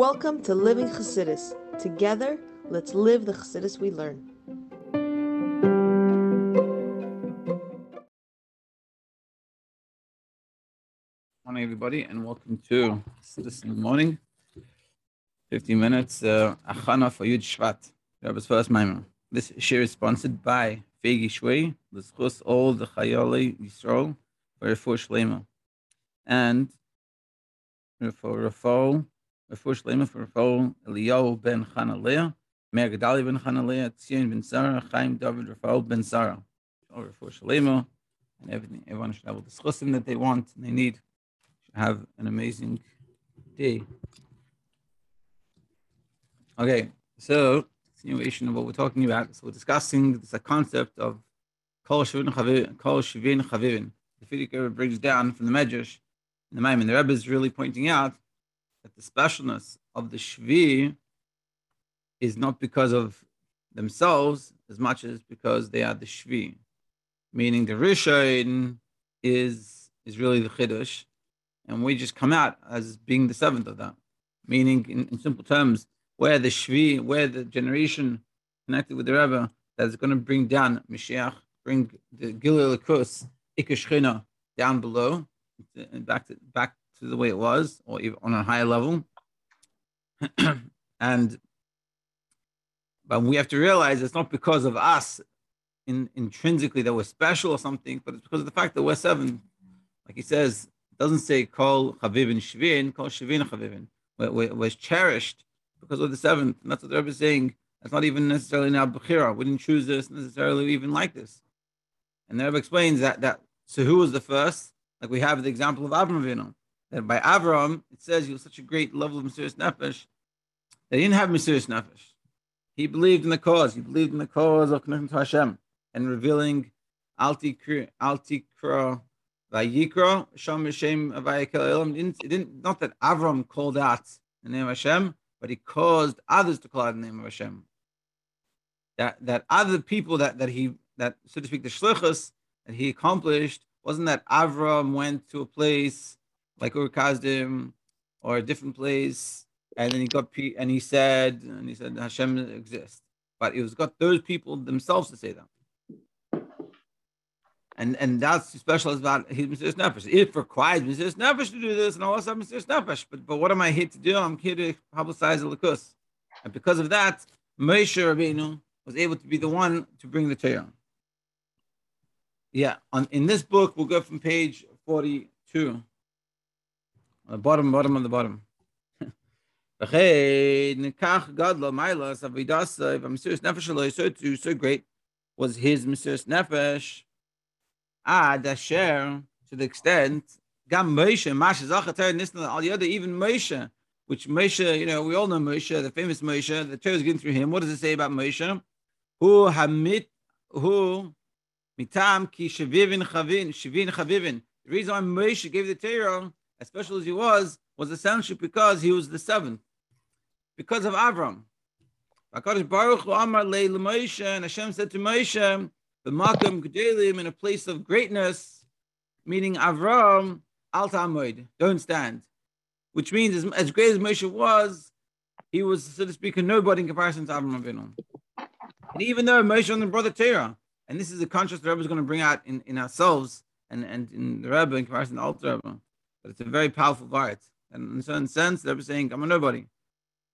Welcome to Living Chassidus. Together, let's live the Chassidus we learn. Morning, everybody, and welcome to Chassidus in the morning. 15 minutes, uh, Achana for Yud Shvat, Rabbi's first Maimon. This share is sponsored by Fegi Shwei, L'schus all the Chayali Yisrael, for Refuah Shlema. And for Rafal, Refuah Shlema for Rafal Eliyahu ben Chanalea, Meir Gedali ben Chanalea, Tzion ben Sarah, Chaim David Rafal ben Sarah. Or Refuah Shlema, and everything, everyone should have the schusim that they want and they need. Have an amazing day. Okay, so continuation of what we're talking about. So we're discussing this concept of Kol Shivin Chavivin. The Frierdiker brings down from the Medrash in the Maimon. The Rebbe is really pointing out that the specialness of the Shvi is not because of themselves as much as because they are the Shvi. Meaning the Rishon is is really the Chiddush, and we just come out as being the seventh of that. Meaning, in, in simple terms, where the Shvi, where the generation connected with the Rebbe that's going to bring down Mashiach, bring the Lakus, Ikashchina down below, and back to back to the way it was, or even on a higher level. and but we have to realize it's not because of us in, intrinsically that we're special or something, but it's because of the fact that we're seven. Like he says, doesn't say call Chavivin Shvin, call Shvin Chavivin. We're, we're, cherished because of the seventh. And that's what the Rebbe is saying. That's not even necessarily now Bechira. We didn't choose this necessarily even like this. And the Rebbe explains that that so who was the first? Like we have the example of Avram Avinu. That by Avram, it says he was such a great level of Mesiris Nefesh that he didn't have Mesiris Nefesh. He believed in the cause. He believed in the cause of connecting to Hashem and revealing Alti Alti Kra Vayikra Sham Hashem Vayikel It didn't not that Avram called out the name of Hashem, but he caused others to call out the name of Hashem. That that other people that that he that so to speak the shlichus that he accomplished wasn't that Avram went to a place like Ur Kasdim or a different place and then he got and he said and he said Hashem exists, but it was got those people themselves to say that. And and that's special about his Mesiris Nefesh. It requires Mesiris Nefesh to do this, and I also have Mesiris Nefesh. But but what am I here to do? I'm here to publicize the Lakus. And because of that, Moshe Rabbeinu was able to be the one to bring the Torah. Yeah, on in this book, we'll go from page 42. Uh, on the bottom, bottom on the bottom. so great was his Mesiris Nefesh Ad Asher, to the extent, Gam Moshe, Masha Zachatar, Nisna, Al Yoda, even Moshe, which Moshe, you know, we all know Moshe, the famous Moshe, the Torah is getting through him. What does it say about Moshe? Who Hamit, who Mitam Ki Shavivin Chavin, Shavin Chavivin. The reason why Moshe gave the Torah, as special as he was, was essentially because he was the seventh, because of Avram. Baruch Hu Amar Le Moshe, and Hashem said to Moshe, the Makam Gedalim in a place of greatness, meaning Avram Al Tamoid, don't stand. Which means as, as great as Moshe was, he was, so to speak, a nobody in comparison to Avram Avinu. And even though Moshe and the brother Terah, and this is a contrast the Rebbe is going to bring out in, in ourselves and, and in the Rebbe in comparison to Alter Rebbe, but it's a very powerful vart. And in a certain sense, the Rebbe is saying, I'm a nobody.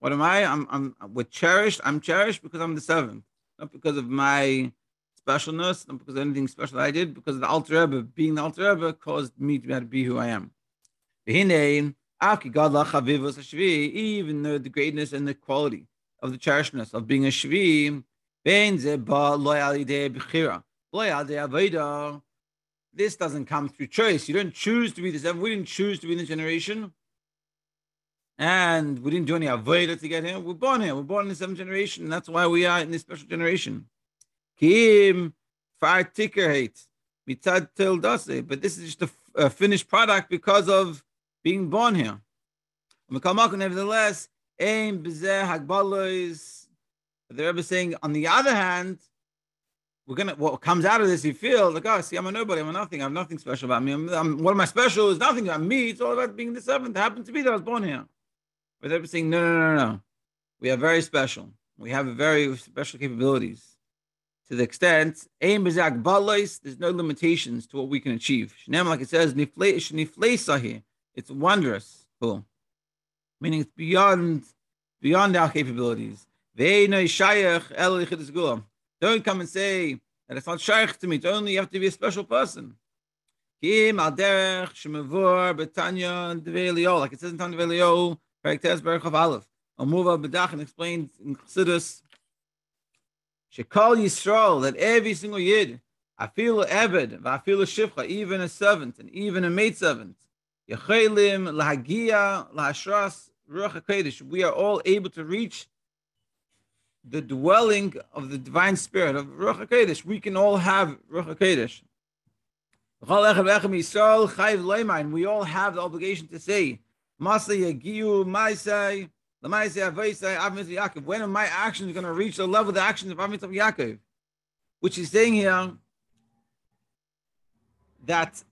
What am I? I'm, I'm, we're cherished. I'm cherished because I'm the seventh, not because of my specialness, not because of anything special I did, because the Alter Rebbe, being the Alter Rebbe, caused me to be able to be who I am. Even though the greatness and the quality of the cherishedness of being a Shvi, this doesn't come through choice. You don't choose to be this. We didn't choose to be in this generation. And we didn't do any avodah to get here. We're born here. We're born in the seventh generation. And that's why we are in this special generation. Kim far ticker hate mitzad till dase, but this is just a, a, finished product because of being born here. Nevertheless, aim is the Rebbe is saying. On the other hand, we're gonna what comes out of this. You feel like, oh, see, I'm a nobody. I'm a nothing. I have nothing special about me. I'm, I'm, what am I special? Is nothing about me. It's all about being the seventh. It happened to be that I was born here. But they're saying, no, no, no, no. We are very special. We have very special capabilities. To the extent, there's no limitations to what we can achieve. Like it says, it's wondrous. Cool. Meaning it's beyond beyond our capabilities. Don't come and say that it's not shaykh to me. It's only you have to be a special person. Like it says in Tanya develio, Perek Tes Berach of Aleph. Amuva Bedach explains in Chassidus, Shekal Yisrael, that every single Yid, I feel Eved, I feel a Shifcha, even a servant, and even a maid servant, Yechelim, Lahagia, Lahashras, Ruach we are all able to reach the dwelling of the divine spirit of Ruach HaKodesh. We can all have Ruach HaKodesh. We all have the obligation to say, When are my actions going to reach the level of the actions of Avmitzav Yaakov? Which is saying here that,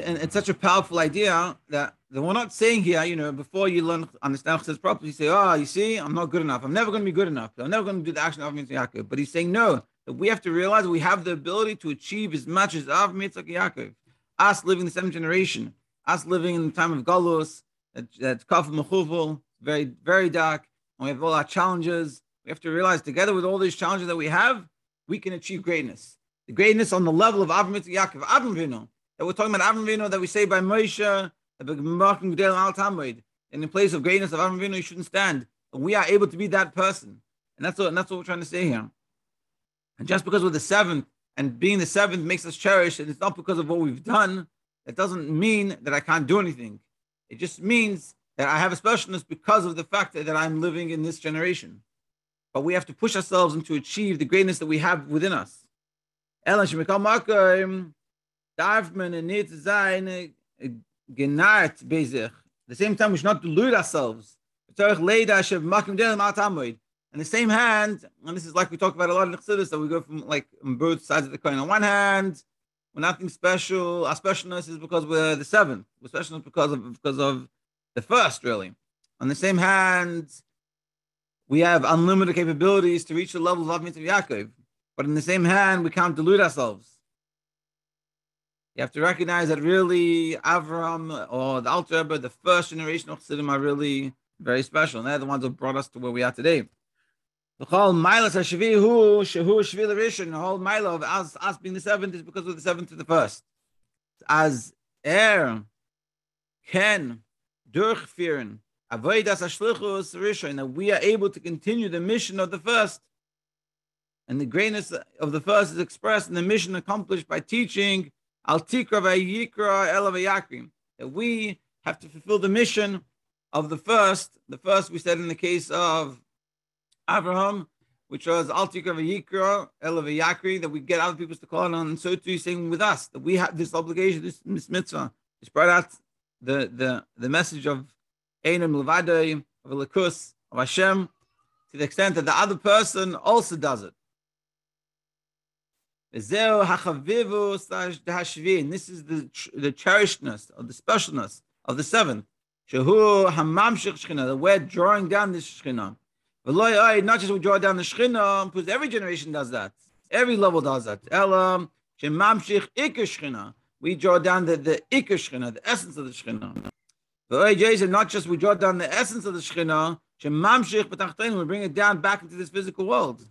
and it's such a powerful idea that, that we're not saying here, you know, before you learn understand Chassidus properly, you say, oh, you see, I'm not good enough. I'm never going to be good enough. I'm never going to do the action of Avmitzav Yaakov. But he's saying, no, that we have to realize we have the ability to achieve as much as Av Mitzvah Yaakov. Us living the seventh generation, us living in the time of Galus, that, that's Kaf Mechuvel, very, very dark, and we have all our challenges. We have to realize together with all these challenges that we have, we can achieve greatness. The greatness on the level of Avram Yaakov, Vino, that we're talking about Avram Vino that we say by Moshe, and in the place of greatness of Avram Vino, you shouldn't stand. And we are able to be that person. And that's what, and that's what we're trying to say here. And just because we're the seventh, and being the seventh makes us cherish, and it's not because of what we've done, that doesn't mean that I can't do anything. It just means that I have a specialness because of the fact that, that I'm living in this generation. But we have to push ourselves and to achieve the greatness that we have within us. Äh, At the same time, we should not delude ourselves. In the same hand, and this is like we talk about a lot in Chassidus, that we go from like on both sides of the coin. On one hand, we're nothing special. Our specialness is because we're the seventh. We're special because of because of the first, really. On the same hand, we have unlimited capabilities to reach the level of Mitzvah Yaakov. But in the same hand, we can't delude ourselves. You have to recognize that really Avram or the Alter Rebbe, the first generation of Chassidim, are really very special. And they're the ones who brought us to where we are today. The whole mile of Hashvi who Shehu Shvil Rishon, the whole mile of us, us being the seventh is because of the seventh to the first. As er can durchführen avoidas ashlichus rishon, that we are able to continue the mission of the first. And the greatness of the first is expressed in the mission accomplished by teaching al tikra vayikra elavayakrim. That we have to fulfill the mission of the first. The first we said in the case of Abraham, which was Altika Vayikra, Elavayakri, that we get other people to call on, and so too saying with us, that we have this obligation, this, this mitzvah. It's brought out the, the, the message of Einam Levadei, of Elikus, of Hashem, to the extent that the other person also does it. This is the, the cherishedness, or the specialness of the seventh. The we're drawing down this Shekhinah. Not just we draw down the Shechina, because every generation does that. Every level does that. Elam, Shemamshich Ikar We draw down the, the Ikar Shechina, the essence of the Shechina. Jason, not just we draw down the essence of the Shechina, Shemamshich B'tachtein, we bring it down back into this physical world.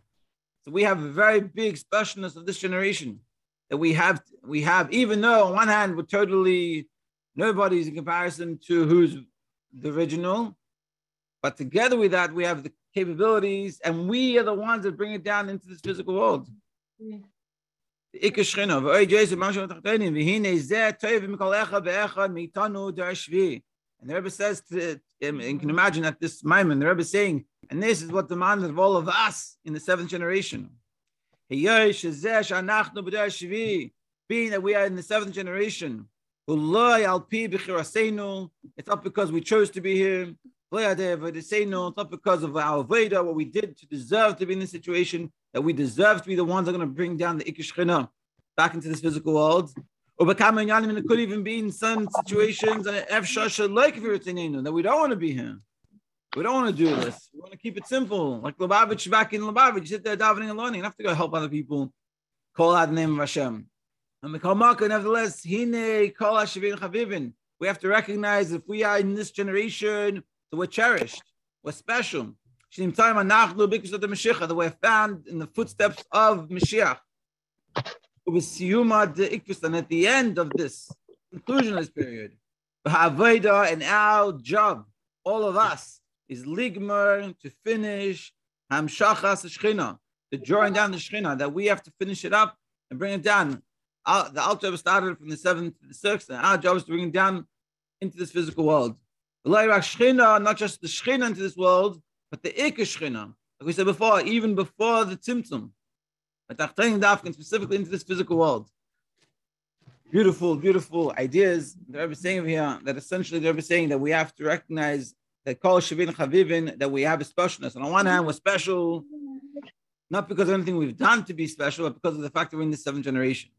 So we have a very big specialness of this generation that we have. We have, even though on one hand we're totally nobody's in comparison to who's the original, but together with that we have the capabilities, and we are the ones that bring it down into this physical world. And the Rebbe says, to, and you can imagine at this moment, the Rebbe is saying, and this is what demanded of all of us in the seventh generation. Being that we are in the seventh generation, it's not because we chose to be here. It's not because of our Veda, what we did to deserve to be in this situation, that we deserve to be the ones that are going to bring down the Ikishchina back into this physical world. Or and it could even be in some situations that we don't want to be here. We don't want to do this. We want to keep it simple. Like Lubavitch back in Lubavitch, you sit there davening and learning. You have to go help other people. Call out the name of Hashem. And nevertheless, Hine Kol Chavivin. We have to recognize if we are in this generation, that we're cherished, we're special. That we're found in the footsteps of Mashiach. And at the end of this conclusion of this period, and our job, all of us, is ligmer to finish hamshachas shchina, the drawing down the shchina, that we have to finish it up and bring it down. the Alter started from the seventh to the sixth, and our job is to bring it down into this physical world. Not just the shchina into this world, but the ikka shchina. Like we said before, even before the tzimtzum, but dafkin specifically into this physical world. Beautiful, beautiful ideas. The Rebbe saying here that essentially the Rebbe saying that we have to recognize that call Shavin Chavivin, that we have a specialness. And on one hand, we're special, not because of anything we've done to be special, but because of the fact that we're in the seventh generation.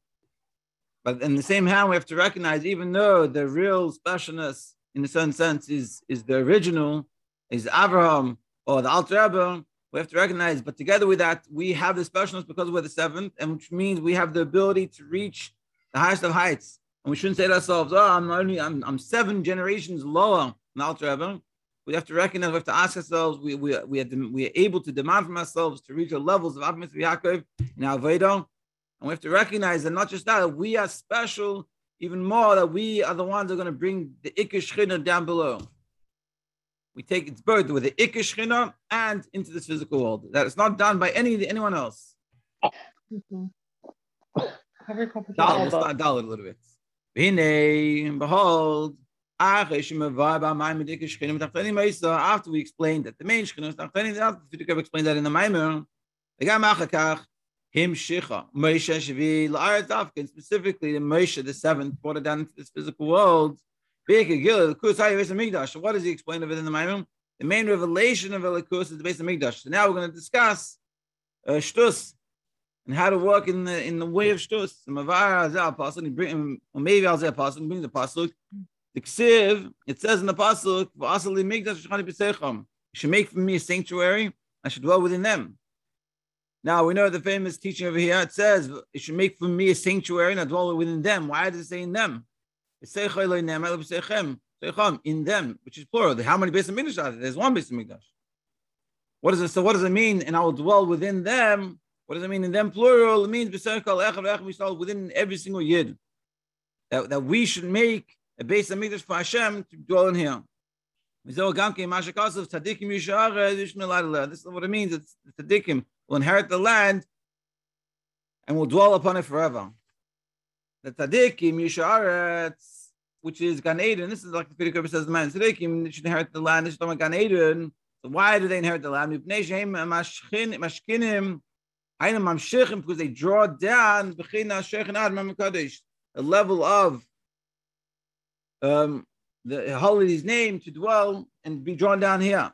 But in the same hand, we have to recognize, even though the real specialness, in a certain sense, is, is the original, is Abraham or the Alter Rebbe, we have to recognize, but together with that, we have the specialness because we're the seventh, and which means we have the ability to reach the highest of heights. And we shouldn't say to ourselves, oh, I'm only, I'm, I'm seven generations lower than Alter Rebbe we have to recognize, we have to ask ourselves, we, we, we, have to, we are able to demand from ourselves to reach the levels of Avim Yaakov in our Veda. And we have to recognize that not just that, we are special, even more, that we are the ones that are going to bring the Ikkish down below. We take its birth with the Ikkish and into this physical world. That is not done by any anyone else. Mm-hmm. Dal, let's start a little bit. Behold, after we explained that the main Shekhinah was Tachtanim, the Alpha explained that in the Maimer, the Gam Achakach, him Shicha, Moshe Shavi, La'aretz Afkin, specifically the Moshe the seventh, brought it down into this physical world. Beka What does he explain of it in the Maimer? The main revelation of Elikus is the base of Mikdash. So now we're going to discuss uh, Shtus and how to work in the in the way of Shtus. Maybe I'll say Azal Pasuk, bring the Pasuk. The Ksiv, it says in the Pasuk, you should make for me a sanctuary, I should dwell within them. Now we know the famous teaching over here, it says, it should make for me a sanctuary and I dwell within them. Why does it say in them? In them, which is plural. How many Beis Hamikdash are there? There's one Beis Hamikdash. What does it? So what does it mean? And I will dwell within them. What does it mean in them plural? It means within every single yid. That, that we should make a base of Mikdash for Hashem to dwell in here. Eh, this is what it means. It's the tzaddikim will inherit the land and will dwell upon it forever. The tzaddikim yisharetz, eh, which is Gan Eden. This is like the Pedic says the man tzaddikim should inherit the land. This is talking Gan Eden. So why do they inherit the land? Because they draw down the level of um, the holy's name to dwell and be drawn down here.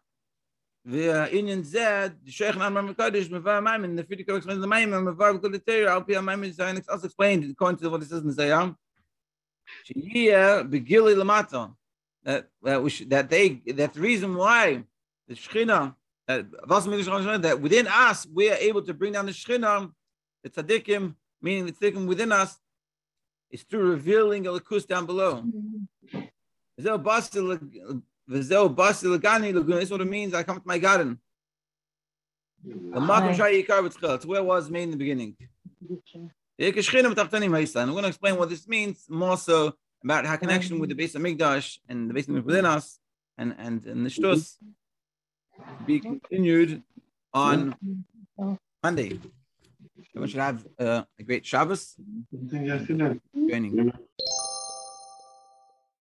The Indian said, the Sheikh and Amram Kodesh, Mevar Maimon, the Fidiko explains the Maimon, Mevar Kodesh, Alpia Maimon, Zion also explained according to what it says in the Zayam. Shia Begili Lamata. That that we should, that they that the reason why the Shechina that, that within us we are able to bring down the Shechina, the tzaddikim, meaning the tzaddikim within us is through revealing a lakus down below. This is what it means. I come to my garden. It's where it was made in the beginning. I'm going to explain what this means more so about how connection with the base of Mikdash and the base of within us and, and, and the Shtus be continued on mm-hmm. Monday. Everyone should have uh, a great Shabbos. Joining.